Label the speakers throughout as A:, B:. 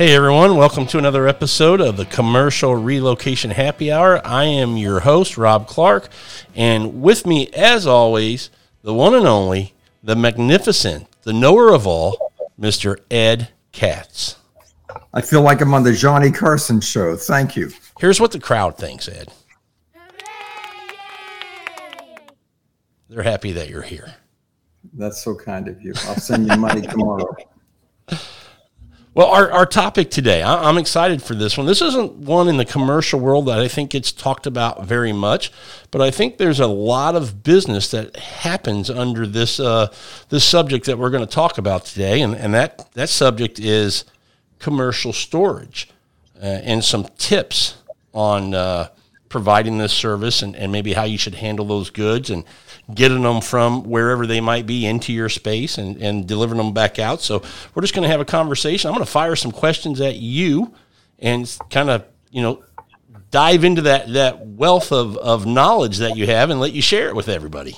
A: Hey everyone, welcome to another episode of the Commercial Relocation Happy Hour. I am your host, Rob Clark, and with me, as always, the one and only, the magnificent, the knower of all, Mr. Ed Katz.
B: I feel like I'm on the Johnny Carson show. Thank you.
A: Here's what the crowd thinks, Ed. They're happy that you're here.
B: That's so kind of you. I'll send you money tomorrow.
A: Well, our, our topic today, I, am excited for this one. This isn't one in the commercial world that I think gets talked about very much, but I think there's a lot of business that happens under this uh, this subject that we're going to talk about today, and, and that that subject is commercial storage uh, and some tips on uh, providing this service and, and maybe how you should handle those goods and getting them from wherever they might be into your space and, and delivering them back out. So we're just going to have a conversation. I'm going to fire some questions at you and kind of, you know, dive into that, that wealth of, of knowledge that you have and let you share it with everybody.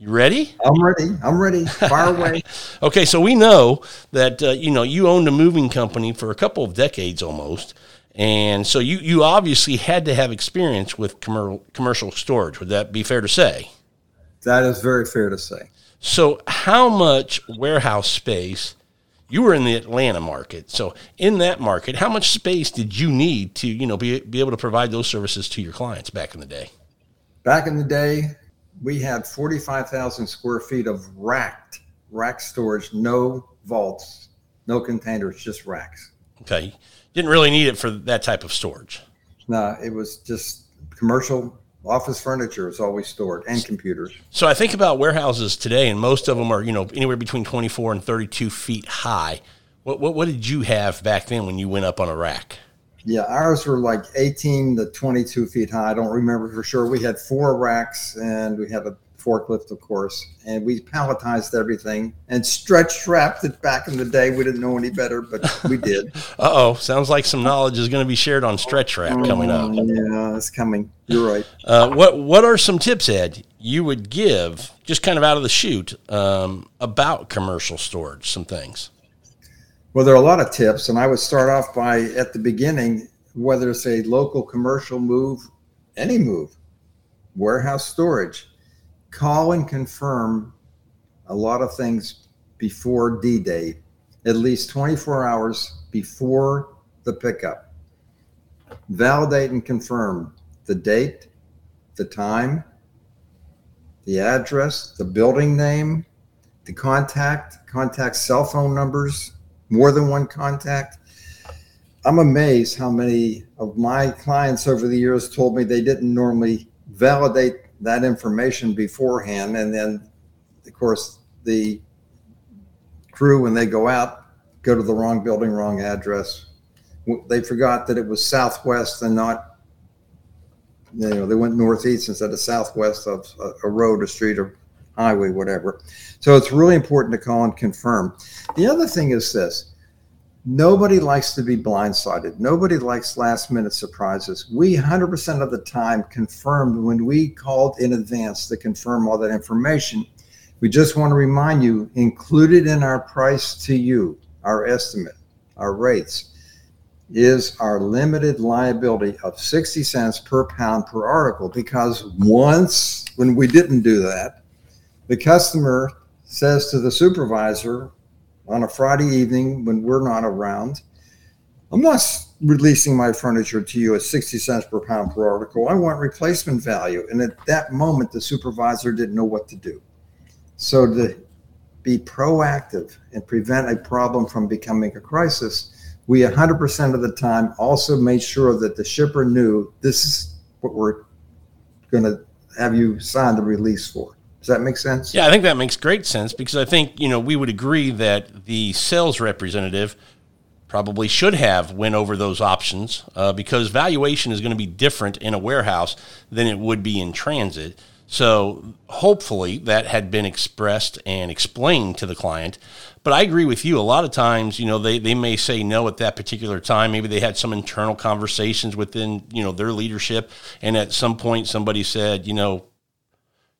A: You ready?
B: I'm ready. I'm ready. Fire away.
A: okay, so we know that uh, you know you owned a moving company for a couple of decades almost, and so you you obviously had to have experience with commercial commercial storage. Would that be fair to say?
B: That is very fair to say.
A: So, how much warehouse space? You were in the Atlanta market, so in that market, how much space did you need to, you know, be, be able to provide those services to your clients back in the day?
B: Back in the day, we had forty-five thousand square feet of racked rack storage, no vaults, no containers, just racks.
A: Okay, didn't really need it for that type of storage.
B: No, it was just commercial office furniture is always stored and computers.
A: So I think about warehouses today, and most of them are you know anywhere between 24 and 32 feet high. What what, what did you have back then when you went up on a rack?
B: Yeah, ours were like 18 to 22 feet high. I don't remember for sure. We had four racks and we had a forklift, of course, and we palletized everything and stretch wrapped it back in the day. We didn't know any better, but we did.
A: uh oh, sounds like some knowledge is going to be shared on stretch wrap coming up.
B: Yeah, it's coming. You're right.
A: Uh, what What are some tips, Ed, you would give, just kind of out of the chute, um, about commercial storage? Some things.
B: Well, there are a lot of tips, and I would start off by at the beginning, whether it's a local commercial move, any move, warehouse storage call and confirm a lot of things before D Day, at least 24 hours before the pickup. Validate and confirm the date, the time, the address, the building name, the contact, contact cell phone numbers, more than one contact. I'm amazed how many of my clients over the years told me they didn't normally validate that information beforehand. And then, of course, the crew, when they go out, go to the wrong building, wrong address. They forgot that it was southwest and not, you know, they went northeast instead of southwest of uh, a road, a street, or highway, whatever. So it's really important to call and confirm. The other thing is this Nobody likes to be blindsided. Nobody likes last minute surprises. We 100% of the time confirmed when we called in advance to confirm all that information. We just want to remind you included in our price to you, our estimate, our rates, is our limited liability of 60 cents per pound per article. Because once, when we didn't do that, the customer says to the supervisor, on a Friday evening when we're not around. I'm not releasing my furniture to you at 60 cents per pound per article. I want replacement value. And at that moment, the supervisor didn't know what to do. So to be proactive and prevent a problem from becoming a crisis, we 100% of the time also made sure that the shipper knew this is what we're going to have you sign the release for. Does that make sense?
A: Yeah, I think that makes great sense because I think, you know, we would agree that the sales representative probably should have went over those options uh, because valuation is going to be different in a warehouse than it would be in transit. So hopefully that had been expressed and explained to the client. But I agree with you. A lot of times, you know, they, they may say no at that particular time. Maybe they had some internal conversations within, you know, their leadership. And at some point somebody said, you know,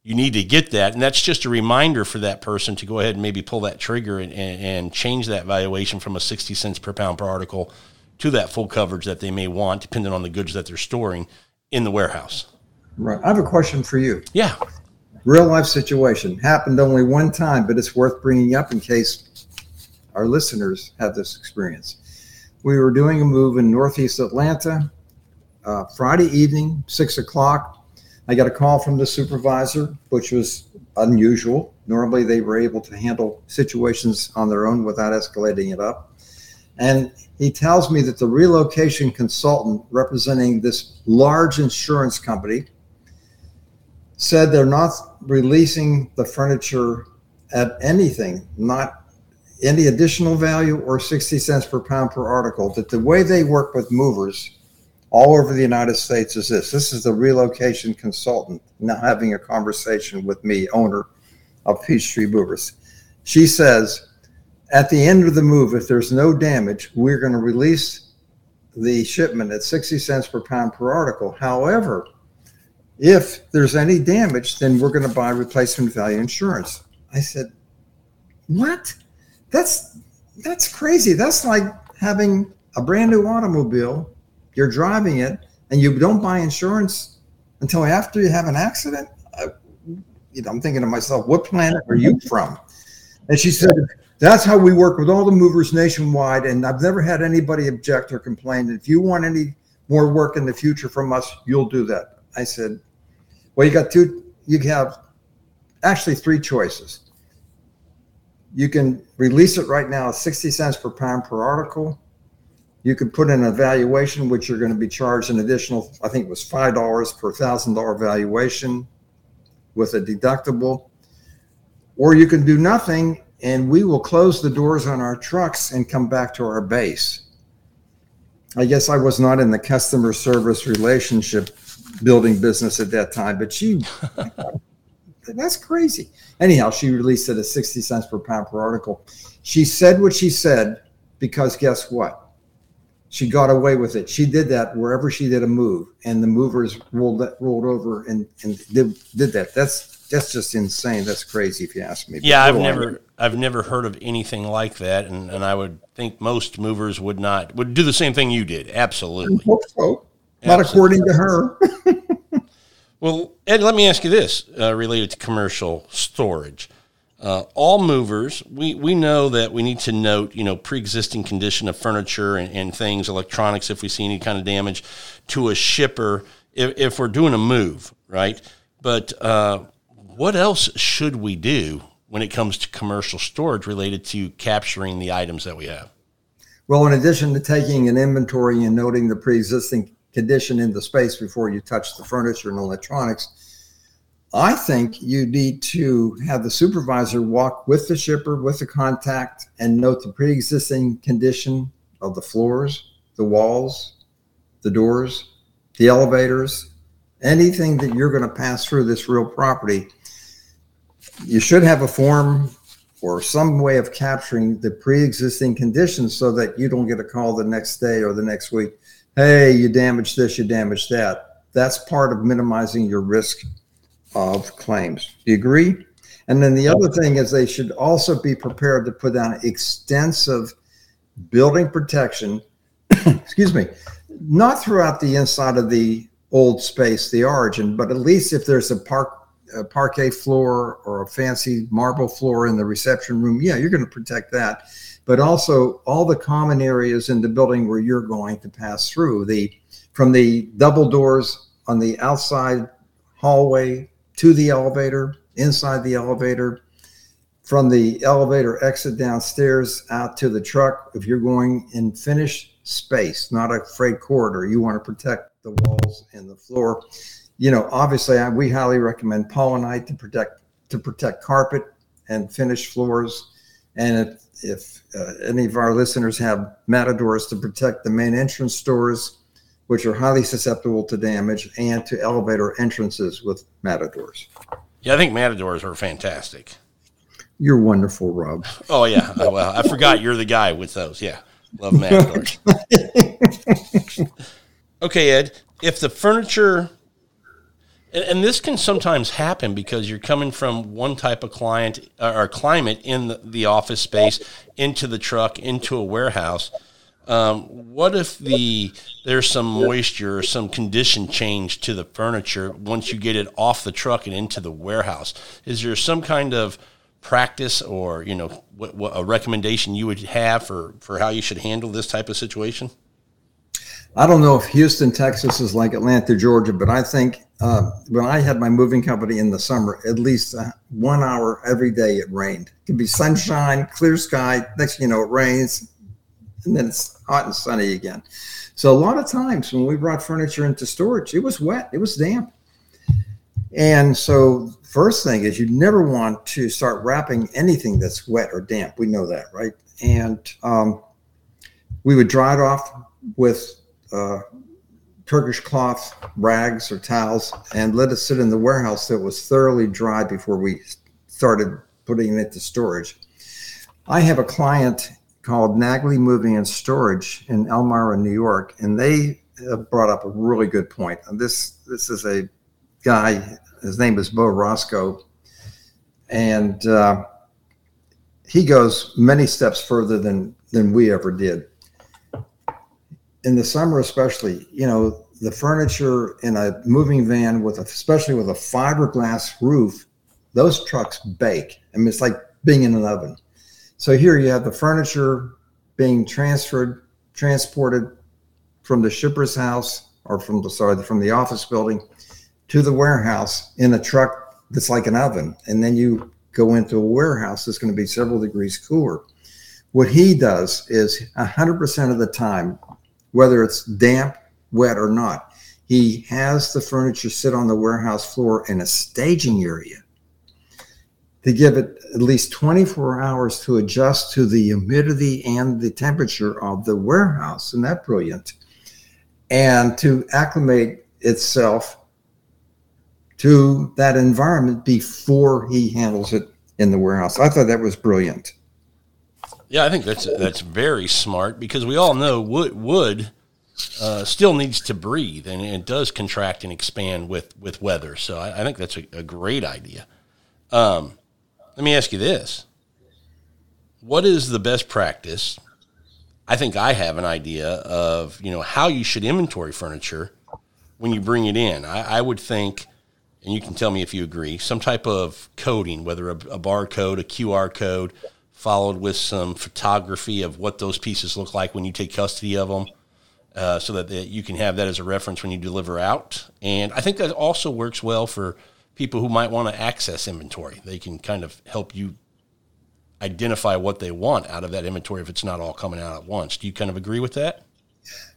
A: you need to get that. And that's just a reminder for that person to go ahead and maybe pull that trigger and, and, and change that valuation from a 60 cents per pound per article to that full coverage that they may want, depending on the goods that they're storing in the warehouse.
B: Right. I have a question for you.
A: Yeah.
B: Real life situation happened only one time, but it's worth bringing up in case our listeners have this experience. We were doing a move in Northeast Atlanta uh, Friday evening, six o'clock. I got a call from the supervisor, which was unusual. Normally, they were able to handle situations on their own without escalating it up. And he tells me that the relocation consultant representing this large insurance company said they're not releasing the furniture at anything, not any additional value or 60 cents per pound per article. That the way they work with movers all over the United States is this this is the relocation consultant now having a conversation with me, owner of Peachtree Movers. She says, at the end of the move, if there's no damage, we're going to release the shipment at 60 cents per pound per article. However, if there's any damage, then we're going to buy replacement value insurance. I said, what? That's that's crazy. That's like having a brand new automobile, you're driving it, and you don't buy insurance until after you have an accident. I, you know, I'm thinking to myself, what planet are you from? And she said, that's how we work with all the movers nationwide. And I've never had anybody object or complain. If you want any more work in the future from us, you'll do that. I said, well, you got two, you have actually three choices. You can release it right now at 60 cents per pound per article. You could put in a valuation, which you're going to be charged an additional, I think it was $5 per thousand dollar valuation with a deductible. Or you can do nothing and we will close the doors on our trucks and come back to our base. I guess I was not in the customer service relationship building business at that time, but she, that's crazy. Anyhow, she released it at 60 cents per pound per article. She said what she said because guess what? She got away with it. She did that wherever she did a move, and the movers rolled that, rolled over and, and did, did that. That's that's just insane. That's crazy if you ask me.
A: Yeah, I've never I've never heard of anything like that, and, and I would think most movers would not would do the same thing you did. Absolutely.
B: So. Not according to her.
A: well, Ed, let me ask you this uh, related to commercial storage. Uh, all movers, we, we know that we need to note, you know, pre-existing condition of furniture and, and things, electronics, if we see any kind of damage to a shipper, if, if we're doing a move, right? But uh, what else should we do when it comes to commercial storage related to capturing the items that we have?
B: Well, in addition to taking an inventory and noting the pre-existing condition in the space before you touch the furniture and electronics, I think you need to have the supervisor walk with the shipper, with the contact, and note the pre-existing condition of the floors, the walls, the doors, the elevators, anything that you're going to pass through this real property. You should have a form or some way of capturing the pre-existing conditions so that you don't get a call the next day or the next week hey you damaged this you damaged that. That's part of minimizing your risk of claims. Do you agree? And then the other thing is they should also be prepared to put down extensive building protection excuse me not throughout the inside of the old space the origin but at least if there's a park a parquet floor or a fancy marble floor in the reception room, yeah, you're going to protect that. But also all the common areas in the building where you're going to pass through the from the double doors on the outside hallway to the elevator, inside the elevator, from the elevator exit downstairs out to the truck. If you're going in finished space, not a freight corridor, you want to protect the walls and the floor you know, obviously, I, we highly recommend Pollinite to protect to protect carpet and finished floors. And if, if uh, any of our listeners have matadors to protect the main entrance doors, which are highly susceptible to damage, and to elevator entrances with matadors.
A: Yeah, I think matadors are fantastic.
B: You're wonderful, Rob.
A: Oh yeah, oh, well, I forgot you're the guy with those. Yeah, love matadors. okay, Ed. If the furniture And, and, this can sometimes happen because you're coming from one type of client uh, or climate in the, the office space into the truck into a warehouse. Um, what if the there's some moisture or some condition change to the furniture once you get it off the truck and into the warehouse? Is there some kind of practice or you know what, what a recommendation you would have for for how you should handle this type of situation?
B: I don't know if Houston, Texas is like Atlanta, Georgia, but I think uh, when I had my moving company in the summer, at least uh, one hour every day it rained. It could be sunshine, clear sky. Next you know, it rains, and then it's hot and sunny again. So a lot of times when we brought furniture into storage, it was wet, it was damp. And so first thing is you never want to start wrapping anything that's wet or damp. We know that, right? And um, we would dry it off with uh, Turkish cloth rags or towels and let it sit in the warehouse that was thoroughly dry before we started putting it into storage. I have a client called Nagley Moving and Storage in Elmira, New York, and they brought up a really good point. And this this is a guy. His name is Bo Roscoe, and uh, he goes many steps further than than we ever did in the summer especially you know the furniture in a moving van with a, especially with a fiberglass roof those trucks bake i mean it's like being in an oven so here you have the furniture being transferred transported from the shipper's house or from the sorry from the office building to the warehouse in a truck that's like an oven and then you go into a warehouse that's going to be several degrees cooler what he does is 100% of the time whether it's damp, wet, or not. He has the furniture sit on the warehouse floor in a staging area to give it at least 24 hours to adjust to the humidity and the temperature of the warehouse. Isn't that brilliant? And to acclimate itself to that environment before he handles it in the warehouse. I thought that was brilliant.
A: Yeah, I think that's that's very smart because we all know wood wood uh, still needs to breathe and it does contract and expand with with weather. So I, I think that's a, a, great idea. Um, let me ask you this: What is the best practice? I think I have an idea of you know how you should inventory furniture when you bring it in. I, I would think, and you can tell me if you agree, some type of coding, whether a, a barcode, a QR code followed with some photography of what those pieces look like when you take custody of them, uh, so that you can have that as a reference when you deliver out. And I think that also works well for people who might want to access inventory. They can kind of help you identify what they want out of that inventory if it's not all coming out at once. Do you kind of agree with that?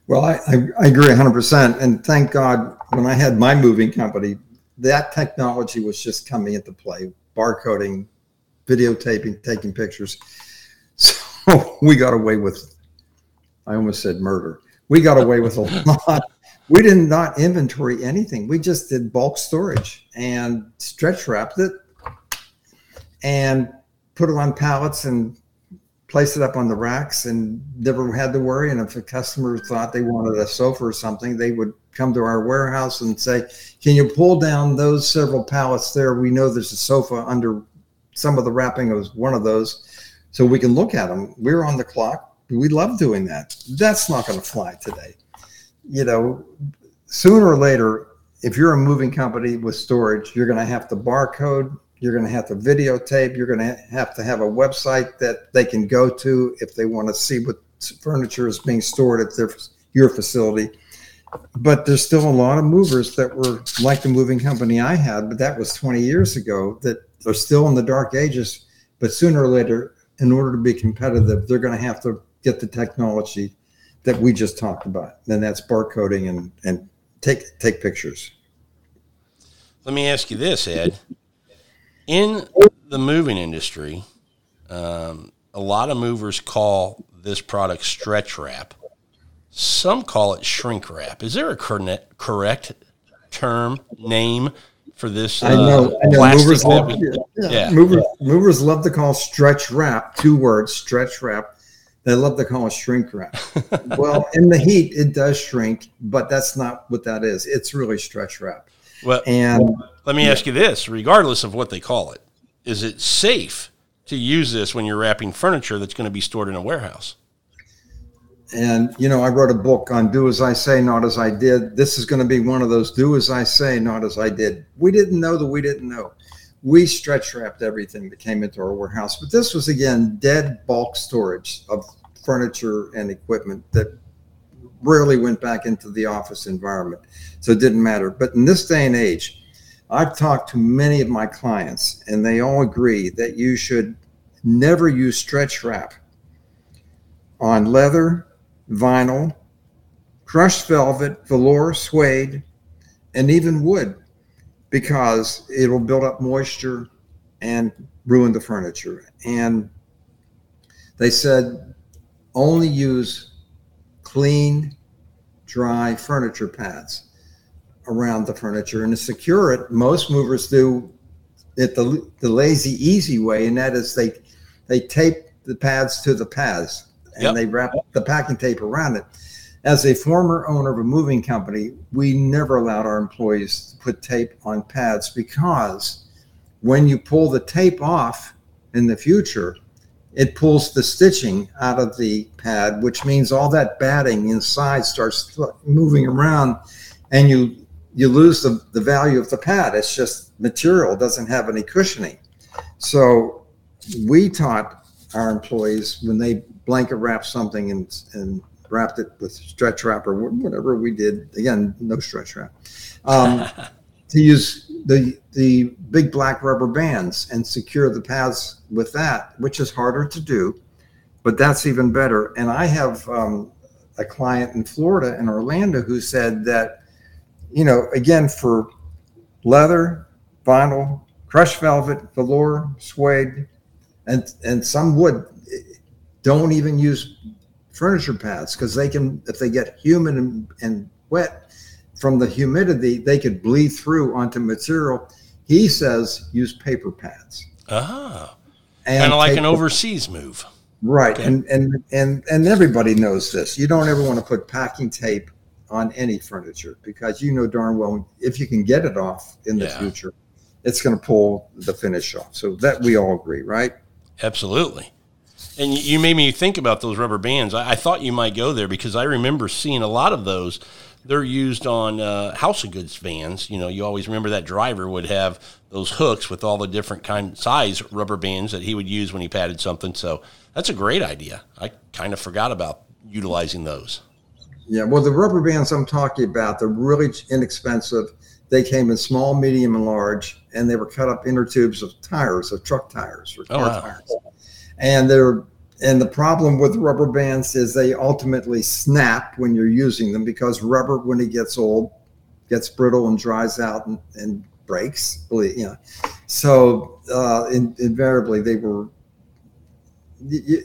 B: Well, I, I, I agree 100%. And thank God when I had my moving company, that technology was just coming into play barcoding, videotaping, taking pictures. So we got away with, I almost said murder. We got away with a lot. We did not inventory anything. We just did bulk storage and stretch wrapped it and put it on pallets and placed it up on the racks and never had to worry. And if a customer thought they wanted a sofa or something, they would come to our warehouse and say, Can you pull down those several pallets there? We know there's a sofa under some of the wrapping was one of those, so we can look at them. We're on the clock. We love doing that. That's not going to fly today. You know, sooner or later, if you're a moving company with storage, you're going to have to barcode. You're going to have to videotape. You're going to have to have a website that they can go to if they want to see what furniture is being stored at their your facility. But there's still a lot of movers that were like the moving company I had, but that was 20 years ago that they're still in the dark ages, but sooner or later, in order to be competitive, they're going to have to get the technology that we just talked about. And that's barcoding and, and take take pictures.
A: Let me ask you this, Ed. In the moving industry, um, a lot of movers call this product stretch wrap. Some call it shrink wrap. Is there a correct term name for this. Uh, I know. I know.
B: Movers love, yeah. yeah. Movers, movers love to call stretch wrap two words stretch wrap. They love to call it shrink wrap. well, in the heat, it does shrink, but that's not what that is. It's really stretch wrap.
A: Well, and let me yeah. ask you this: regardless of what they call it, is it safe to use this when you're wrapping furniture that's going to be stored in a warehouse?
B: And you know, I wrote a book on "Do as I say, not as I did." This is going to be one of those "Do as I say, not as I did." We didn't know that we didn't know. We stretch wrapped everything that came into our warehouse, but this was again dead bulk storage of furniture and equipment that rarely went back into the office environment. So it didn't matter. But in this day and age, I've talked to many of my clients, and they all agree that you should never use stretch wrap on leather, vinyl, crushed velvet, velour, suede, and even wood because it will build up moisture and ruin the furniture. And they said only use clean, dry furniture pads around the furniture. And to secure it, most movers do it the, the lazy, easy way, and that is they they tape the pads to the pads and yep. they wrap the packing tape around it. As a former owner of a moving company, we never allowed our employees to put tape on pads because when you pull the tape off in the future, it pulls the stitching out of the pad, which means all that batting inside starts moving around and you you lose the, the value of the pad. It's just material, doesn't have any cushioning. So we taught our employees when they blanket wrap something and, and wrapped it with stretch wrap or whatever we did. Again, no stretch wrap. Um, to use the the big black rubber bands and secure the pads with that, which is harder to do, but that's even better. And I have um, a client in Florida in Orlando who said that, you know, again for leather, vinyl, crushed velvet, velour, suede, and and some wood don't even use furniture pads because they can if they get humid and, and wet from the humidity, they could bleed through onto material. He says use paper pads.
A: Ah, kind of like an overseas move.
B: Right, okay. and and and and everybody knows this. You don't ever want to put packing tape on any furniture because you know darn well if you can get it off in the yeah. future, it's going to pull the finish off. So that we all agree, right?
A: Absolutely. And you made me think about those rubber bands. I, thought you might go there because I remember seeing a lot of those they're used on uh, household goods vans. You know, you always remember that driver would have those hooks with all the different kind size rubber bands that he would use when he padded something. So that's a great idea. I kind of forgot about utilizing those.
B: Yeah, well, the rubber bands I'm talking about, they're really inexpensive. They came in small, medium, and large, and they were cut up inner tubes of tires, of truck tires or oh, car oh, wow. tires. And they're and the problem with rubber bands is they ultimately snap when you're using them because rubber, when it gets old, gets brittle and dries out and, and breaks. You know, so uh, in, invariably they were.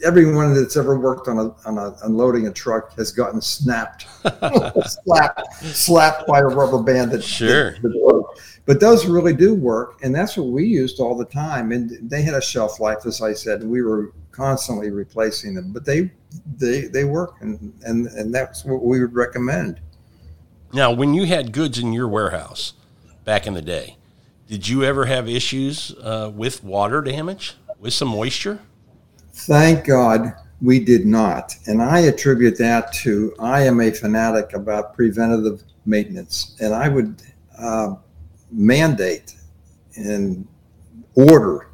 B: Everyone that's ever worked on a on a unloading a truck has gotten snapped, slapped, slapped by a rubber band. That,
A: sure.
B: That, but those really do work, and that's what we used all the time. And they had a shelf life, as I said, and we were constantly replacing them, but they they they work, and and and that's what we would recommend.
A: Now, when you had goods in your warehouse back in the day, did you ever have issues uh, with water damage, with some moisture?
B: Thank God we did not, and I attribute that to I am a fanatic about preventative maintenance, and I would uh, mandate and order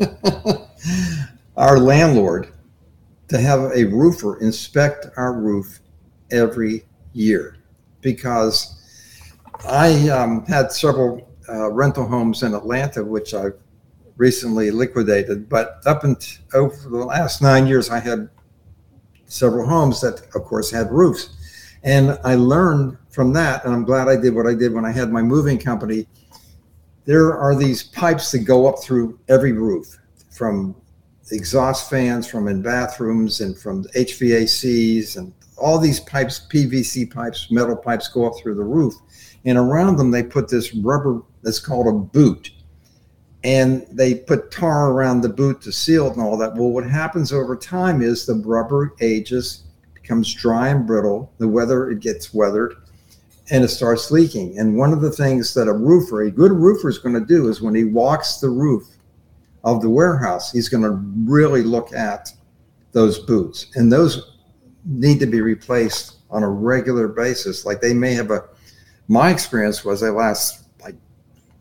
B: our landlord to have a roofer inspect our roof every year. Because I um, had several uh, rental homes in Atlanta, which I recently liquidated. But up until over the last nine years, I had several homes that, of course, had roofs. And I learned from that, and I'm glad I did what I did when I had my moving company. There are these pipes that go up through every roof from exhaust fans from in bathrooms and from HVACs and all these pipes, PVC pipes, metal pipes go up through the roof. And around them, they put this rubber that's called a boot. And they put tar around the boot to seal it and all that. Well, what happens over time is the rubber ages, becomes dry and brittle. The weather, it gets weathered. and it starts leaking. And one of the things that a roofer, a good roofer, is going to do is when he walks the roof of the warehouse, he's going to really look at those boots. And those need to be replaced on a regular basis. Like they may have a, my experience was they last like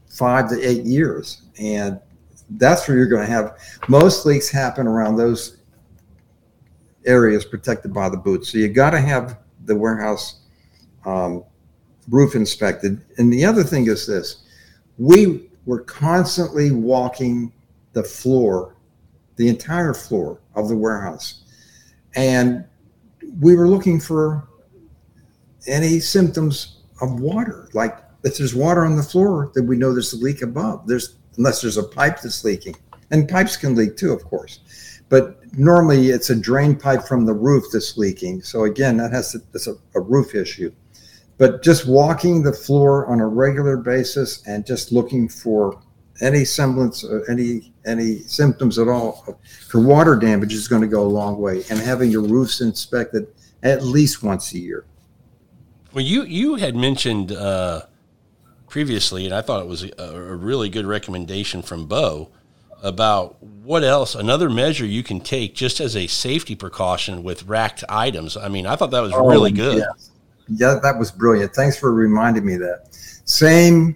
B: five to eight years. And that's where you're going to have most leaks happen around those areas protected by the boots. So you got to have the warehouse um, roof inspected. And the other thing is this we were constantly walking the floor, the entire floor of the warehouse. And we were looking for any symptoms of water. Like if there's water on the floor, then we know there's a leak above. There's unless there's a pipe that's leaking. And pipes can leak too, of course. But normally it's a drain pipe from the roof that's leaking. So again, that has to, it's a, a roof issue. But just walking the floor on a regular basis and just looking for any semblance of any any symptoms at all for water damage is going to go a long way and having your roofs inspected at least once a year
A: well you you had mentioned uh, previously and i thought it was a, a really good recommendation from bo about what else another measure you can take just as a safety precaution with racked items i mean i thought that was oh, really good
B: yeah. yeah that was brilliant thanks for reminding me that same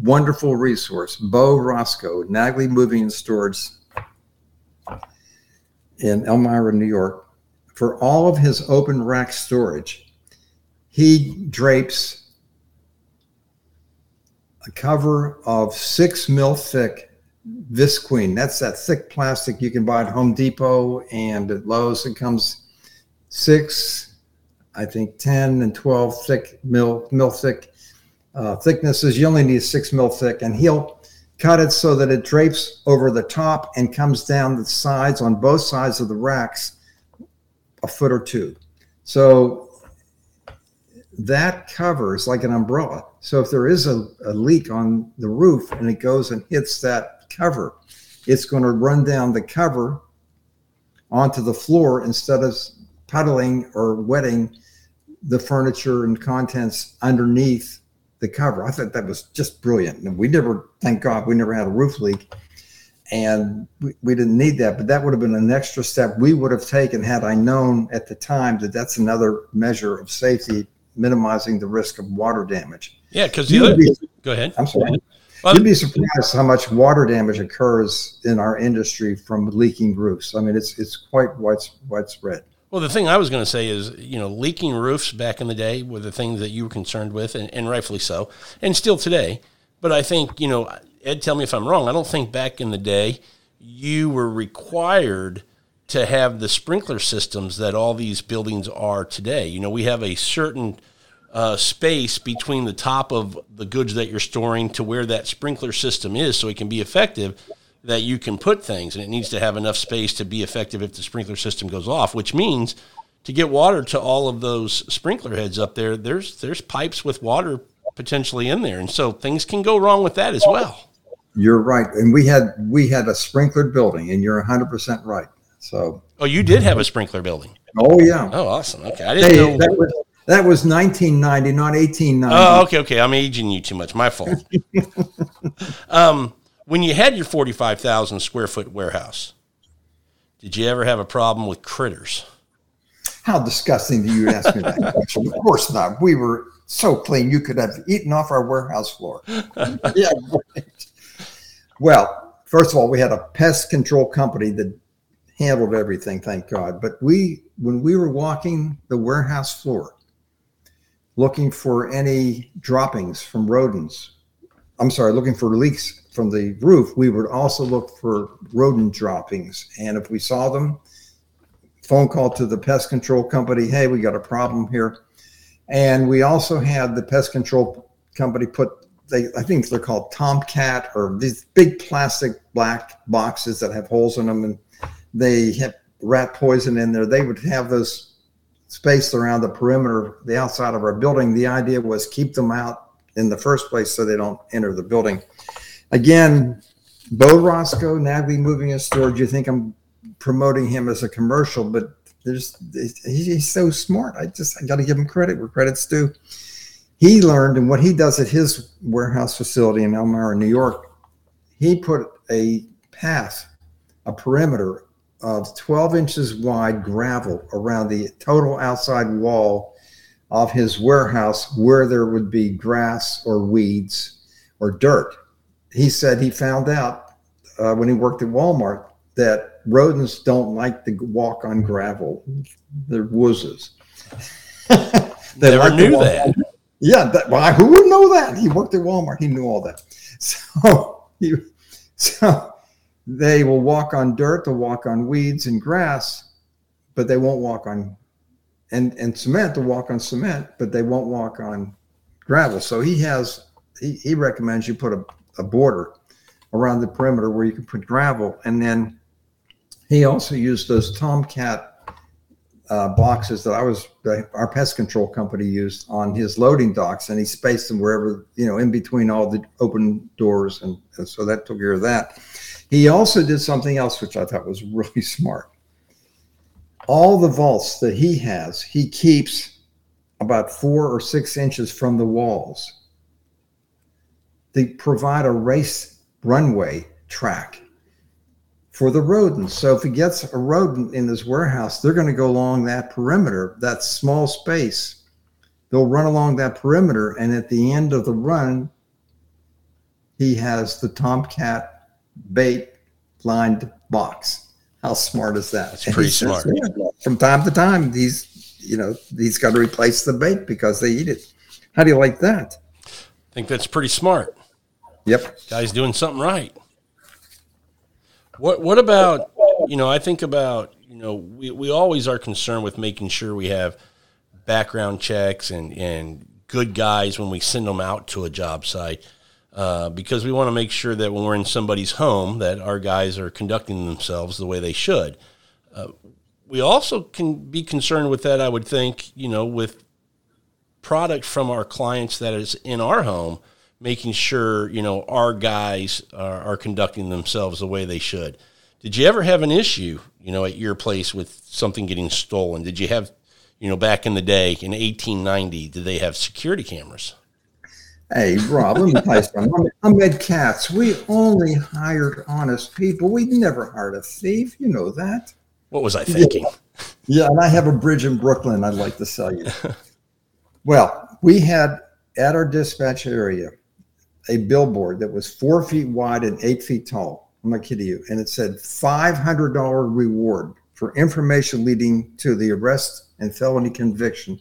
B: wonderful resource, Bo Roscoe, Nagley Moving and Storage in Elmira, New York. For all of his open rack storage, he drapes a cover of six mil thick visqueen. That's that thick plastic you can buy at Home Depot and at Lowe's. It comes six, I think 10 and 12 thick mil, mil thick uh, thicknesses. You only need six mil thick, and he'll cut it so that it drapes over the top and comes down the sides on both sides of the racks a foot or two. So that covers like an umbrella. So if there is a, a leak on the roof and it goes and hits that cover, it's going to run down the cover onto the floor instead of puddling or wetting the furniture and contents underneath the cover. I thought that was just brilliant. And we never, thank God, we never had a roof leak. And we, we didn't need that, but that would have been an extra step we would have taken had I known at the time that that's another measure of safety, minimizing the risk of water damage.
A: Yeah, because the other, be, go ahead.
B: I'm sorry. Well, You'd be surprised how much water damage occurs in our industry from leaking roofs. I mean, it's it's quite widespread.
A: Well, the thing I was going to say is, you know, leaking roofs back in the day were the things that you were concerned with, and, and rightfully so, and still today. But I think, you know, Ed, tell me if I'm wrong. I don't think back in the day you were required to have the sprinkler systems that all these buildings are today. You know, we have a certain uh, space between the top of the goods that you're storing to where that sprinkler system is so it can be effective that you can put things, and it needs to have enough space to be effective if the sprinkler system goes off. Which means to get water to all of those sprinkler heads up there, there's there's pipes with water potentially in there, and so things can go wrong with that as well.
B: You're right, and we had we had a sprinklered building, and you're 100 percent right. So,
A: oh, you did have a sprinkler building.
B: Oh yeah.
A: Oh, awesome. Okay, I didn't hey, know
B: that was that was 1990, not 1890.
A: Oh, okay, okay. I'm aging you too much. My fault. um, when you had your 45,000 square foot warehouse, did you ever have a problem with critters?
B: How disgusting do you ask me that question? Of course not. We were so clean you could have eaten off our warehouse floor. yeah. Right. Well, first of all, we had a pest control company that handled everything, thank God. But we, when we were walking the warehouse floor, looking for any droppings from rodents, I'm sorry, looking for leaks from the roof, we would also look for rodent droppings. And if we saw them, phone call to the pest control company, hey, we got a problem here. And we also had the pest control company put they I think they're called Tomcat or these big plastic black boxes that have holes in them and they have rat poison in there. They would have those spaced around the perimeter, the outside of our building. The idea was keep them out in the first place so they don't enter the building again, Bo Roscoe, Nagley Moving and Storage. You think I'm promoting him as a commercial, but there's he's so smart. I just I got to give him credit where credit's due. he learned, and what he does at his warehouse facility in Elmira, New York, he put a path, a perimeter of 12 inches wide gravel around the total outside wall of his warehouse where there would be grass or weeds or dirt. He said he found out uh, when he worked at Walmart that rodents don't like to walk on gravel. They're wuzzes.
A: they Never like knew that.
B: Yeah, that, well, who would know that? He worked at Walmart. He knew all that. So he, so they will walk on dirt, they'll walk on weeds and grass, but they won't walk on and and cement. They'll walk on cement, but they won't walk on gravel. So he has he, he recommends you put a, a border around the perimeter where you can put gravel, and then he also used those Tomcat uh, boxes that I was our pest control company used on his loading docks, and he spaced them wherever you know in between all the open doors, and, and so that took care of that. He also did something else which I thought was really smart. All the vaults that he has, he keeps about four or six inches from the walls. They provide a race runway track for the rodents. So if he gets a rodent in his warehouse, they're going to go along that perimeter, that small space. They'll run along that perimeter, and at the end of the run, he has the tomcat bait lined box. How smart is that?
A: It's pretty smart. Says,
B: yeah, from time to time, these you know he's got to replace the bait because they eat it. How do you like that?
A: I think that's pretty smart.
B: Yep,
A: guy's doing something right. What What about you know? I think about you know we, we always are concerned with making sure we have background checks and and good guys when we send them out to a job site. Uh, because we want to make sure that when we're in somebody's home that our guys are conducting themselves the way they should. Uh, we also can be concerned with that, I would think, you know, with product from our clients that is in our home making sure you know our guys are, are, conducting themselves the way they should. Did you ever have an issue, you know, at your place with something getting stolen? Did you have, you know, back in the day in 1890, did they have security cameras?
B: Hey, Rob, let me tell you something. I'm Ed Katz. We only hired honest people. We never hired a thief. You know that.
A: What was I thinking?
B: Yeah, yeah and I have a bridge in Brooklyn I'd like to sell you. well, we had at our dispatch area a billboard that was four feet wide and eight feet tall. I'm not kidding you. And it said $500 reward for information leading to the arrest and felony conviction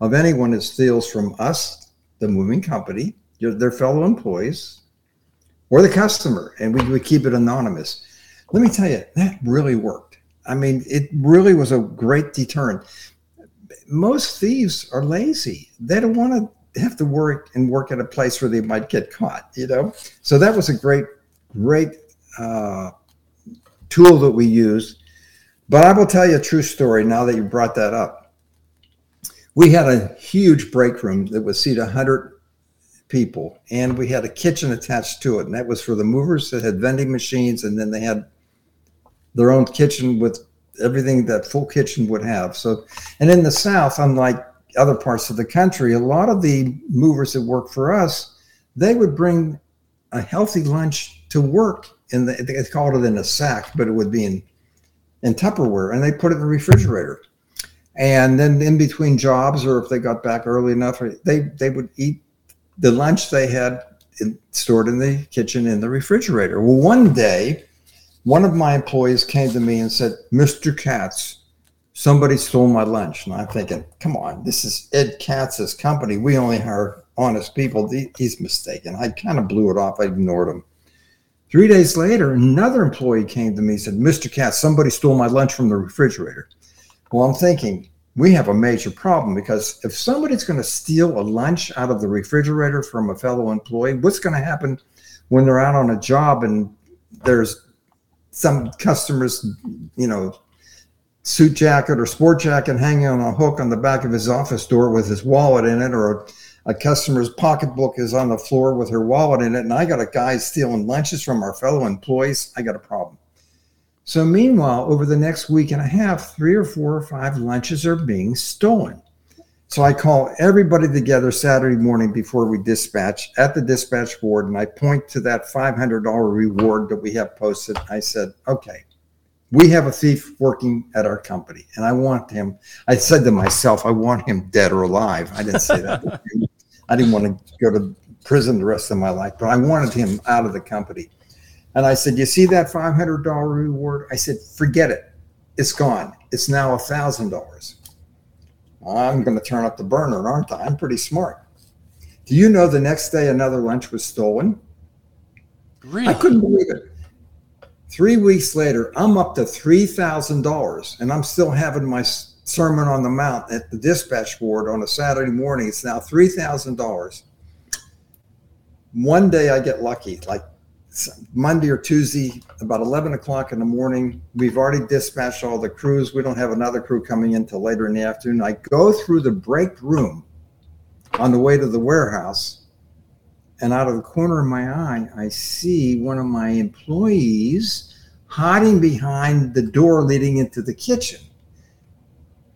B: of anyone that steals from us, the moving company, their fellow employees, or the customer. And we would keep it anonymous. Let me tell you, that really worked. I mean, it really was a great deterrent. Most thieves are lazy. They don't want to have to work and work at a place where they might get caught, you know? So that was a great, great uh, tool that we used. But I will tell you a true story now that you brought that up. We had a huge break room that would seat 100 people, and we had a kitchen attached to it. And that was for the movers that had vending machines, and then they had their own kitchen with everything that full kitchen would have. So, and in the South, unlike other parts of the country, a lot of the movers that work for us, they would bring a healthy lunch to work in the they called it in a sack, but it would be in in Tupperware, and they put it in the refrigerator. And then in between jobs, or if they got back early enough, they they would eat the lunch they had in, stored in the kitchen in the refrigerator. Well, one day, one of my employees came to me and said, "Mr. Katz, somebody stole my lunch. And I'm thinking, come on, this is Ed Katz's company. We only hire honest people. He's mistaken. I kind of blew it off. I ignored him. Three days later, another employee came to me and said, Mr. Katz, somebody stole my lunch from the refrigerator. Well, I'm thinking, we have a major problem because if somebody's going to steal a lunch out of the refrigerator from a fellow employee, what's going to happen when they're out on a job and there's some customers, you know, suit jacket or sport jacket hanging on a hook on the back of his office door with his wallet in it, or a, a customer's pocketbook is on the floor with her wallet in it, and I got a guy stealing lunches from our fellow employees, I got a problem. So, meanwhile, over the next week and a half, three or four or five lunches are being stolen. So I call everybody together Saturday morning before we dispatch at the dispatch board, and I point to that $500 reward that we have posted. I said, okay, we have a thief working at our company, and I want him. I said to myself, I want him dead or alive. I didn't say that. I didn't want to go to prison the rest of my life, but I wanted him out of the company. And I said, You see that $500 reward? I said, Forget it. It's gone. It's now $1,000. I'm going to turn up the burner, aren't I? I'm pretty smart. Do you know the next day another lunch was stolen?
A: Really?
B: I couldn't believe it. Three weeks later, I'm up to $3,000 and I'm still having my Sermon on the Mount at the dispatch board on a Saturday morning. It's now $3,000. One day I get lucky, like Monday or Tuesday, about 11 o'clock in the morning. We've already dispatched all the crews. We don't have another crew coming in till later in the afternoon. I go through the break room on the way to the warehouse, and out of the corner of my eye, I see one of my employees hiding behind the door leading into the kitchen.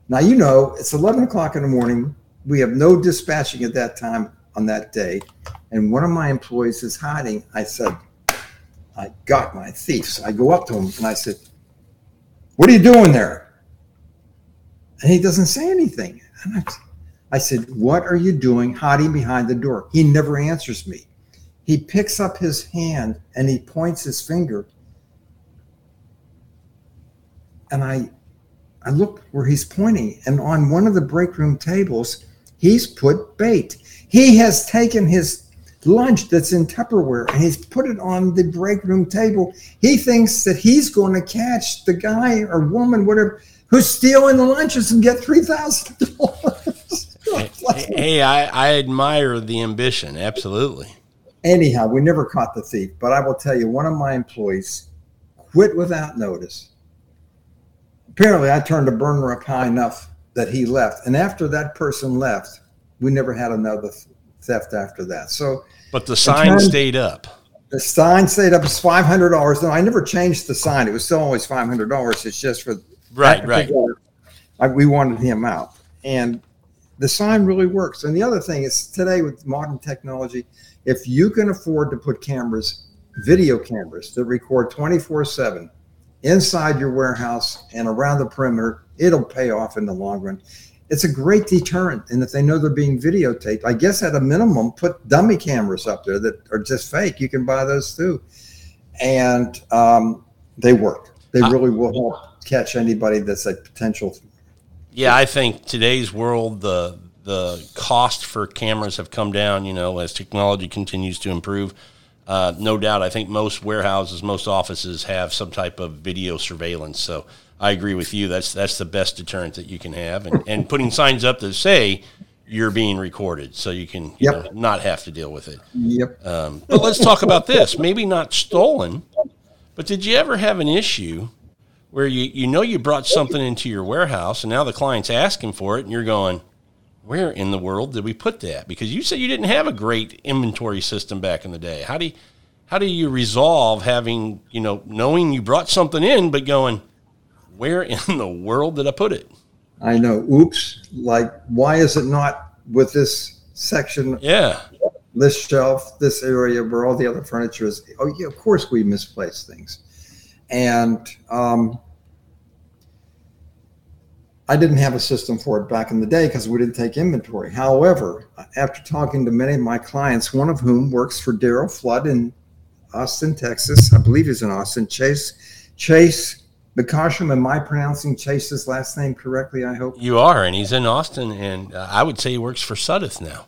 B: Now, you know, it's 11 o'clock in the morning. We have no dispatching at that time on that day. And one of my employees is hiding. I said, I got my thieves. I go up to him and I said, What are you doing there? And he doesn't say anything. And I, I said, What are you doing hiding behind the door? He never answers me. He picks up his hand and he points his finger. And I I look where he's pointing, and on one of the break room tables, he's put bait. He has taken his lunch that's in Tupperware and he's put it on the break room table. He thinks that he's going to catch the guy or woman, whatever, who's stealing the lunches and get three thousand dollars.
A: hey, I, I admire the ambition. Absolutely.
B: Anyhow, we never caught the thief, but I will tell you, one of my employees quit without notice. Apparently, I turned the burner up high enough that he left, and after that person left, we never had another theft after that. So,
A: but the sign stayed up.
B: The sign stayed up. It's five hundred dollars. No, I never changed the sign. It was still always five hundred dollars. It's just for
A: right, right.
B: I, we wanted him out, and the sign really works. And the other thing is today with modern technology, if you can afford to put cameras, video cameras that record twenty four seven inside your warehouse and around the perimeter, it'll pay off in the long run it's a great deterrent. And if they know they're being videotaped, I guess at a minimum, put dummy cameras up there that are just fake. You can buy those too. And um, they work. They really will help catch anybody that's a potential.
A: Yeah, I think today's world, the the cost for cameras have come down. You know, as technology continues to improve. Uh, no doubt, I think most warehouses, most offices have some type of video surveillance. So I agree with you. That's that's the best deterrent that you can have, and, and putting signs up that say you're being recorded, so you can you yep. know, not have to deal with it.
B: Yep.
A: Um, but let's talk about this. Maybe not stolen, but did you ever have an issue where you you know you brought something into your warehouse, and now the client's asking for it, and you're going, where in the world did we put that? Because you said you didn't have a great inventory system back in the day. How do you, how do you resolve having you know knowing you brought something in, but going where in the world did I put it?
B: I know. Oops. Like, why is it not with this section?
A: Yeah.
B: This shelf, this area where all the other furniture is. Oh, yeah, of course we misplace things. And um, I didn't have a system for it back in the day because we didn't take inventory. However, after talking to many of my clients, one of whom works for Daryl Flood in Austin, Texas, I believe he's in Austin, Chase, Chase Bikasham, am I pronouncing Chase's last name correctly? I hope
A: you are, and he's in Austin, and uh, I would say he works for Suddath now.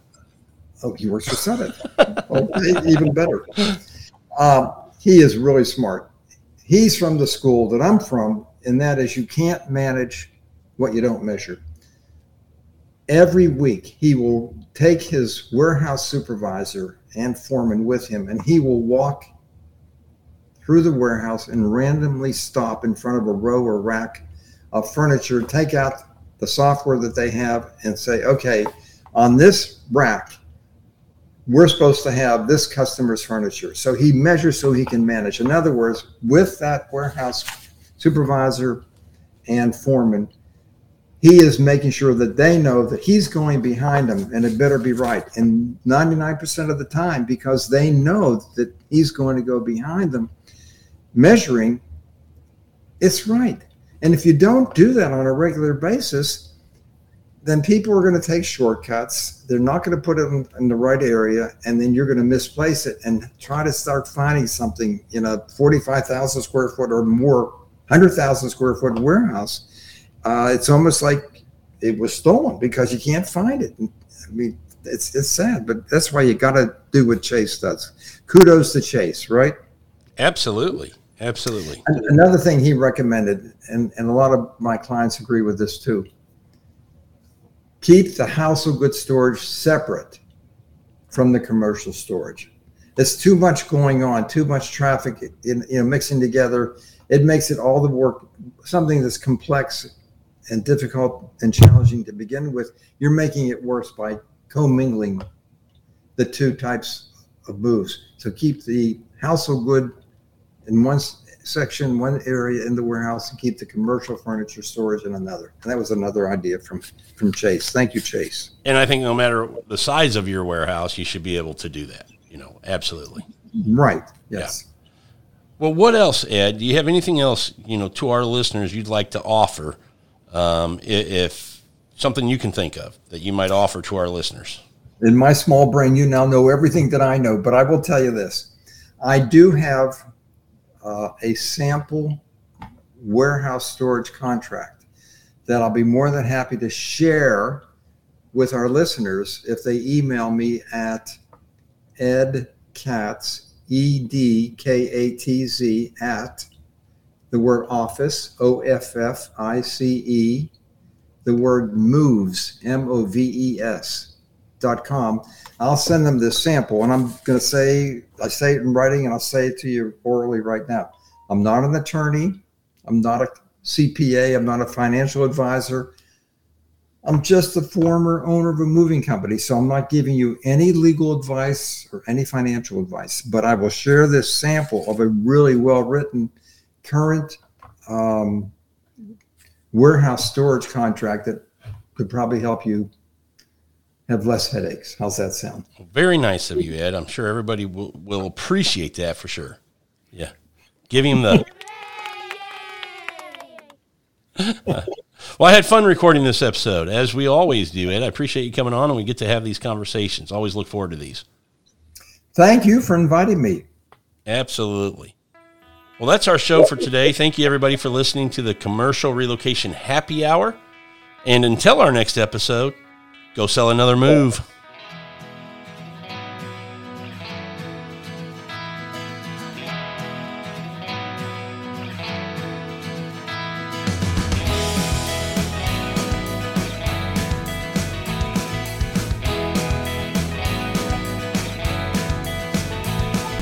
B: Oh, he works for Suddath. oh, even better. Uh, he is really smart. He's from the school that I'm from, and that is you can't manage what you don't measure. Every week, he will take his warehouse supervisor and foreman with him, and he will walk through the warehouse and randomly stop in front of a row or rack of furniture, take out the software that they have, and say, okay, on this rack, we're supposed to have this customer's furniture. So he measures so he can manage. In other words, with that warehouse supervisor and foreman, he is making sure that they know that he's going behind them and it better be right. And 99% of the time, because they know that he's going to go behind them, measuring, it's right. And if you don't do that on a regular basis, then people are going to take shortcuts. They're not going to put it in, in, the right area, and then you're going to misplace it and try to start finding something in a 45,000 square foot or more, 100,000 square foot warehouse. Uh, it's almost like it was stolen because you can't find it. I mean, it's it's sad, but that's why you got to do what Chase does. Kudos to Chase, right?
A: Absolutely. Absolutely.
B: Another thing he recommended, and, and a lot of my clients agree with this too keep the household goods storage separate from the commercial storage. There's too much going on, too much traffic in you know mixing together. It makes it all the work something that's complex and difficult and challenging to begin with. You're making it worse by commingling the two types of moves. So keep the household good in one section, one area in the warehouse, and keep the commercial furniture storage in another. And that was another idea from from Chase. Thank you, Chase.
A: And I think no matter the size of your warehouse, you should be able to do that. You know, absolutely.
B: Right. Yes. Yeah.
A: Well, what else, Ed? Do you have anything else, you know, to our listeners you'd like to offer? Um, if something you can think of that you might offer to our listeners.
B: In my small brain, you now know everything that I know, but I will tell you this: I do have uh, a sample warehouse storage contract that I'll be more than happy to share with our listeners if they email me at ed katz e d k a t z at the word office o f f i c e the word moves m o v e s dot com I'll send them this sample, and I'm going to say, I say it in writing, and I'll say it to you orally right now. I'm not an attorney. I'm not a CPA. I'm not a financial advisor. I'm just the former owner of a moving company. So I'm not giving you any legal advice or any financial advice, but I will share this sample of a really well written current um, warehouse storage contract that could probably help you have less headaches. How's that sound?
A: Very nice of you, Ed. I'm sure everybody will, will appreciate that for sure. Yeah. Give him the. well, I had fun recording this episode, as we always do, Ed. I appreciate you coming on and we get to have these conversations. Always look forward to these.
B: Thank you for inviting me.
A: Absolutely. Well, that's our show for today. Thank you, everybody, for listening to the Commercial Relocation Happy Hour. And until our next episode, Go sell another move.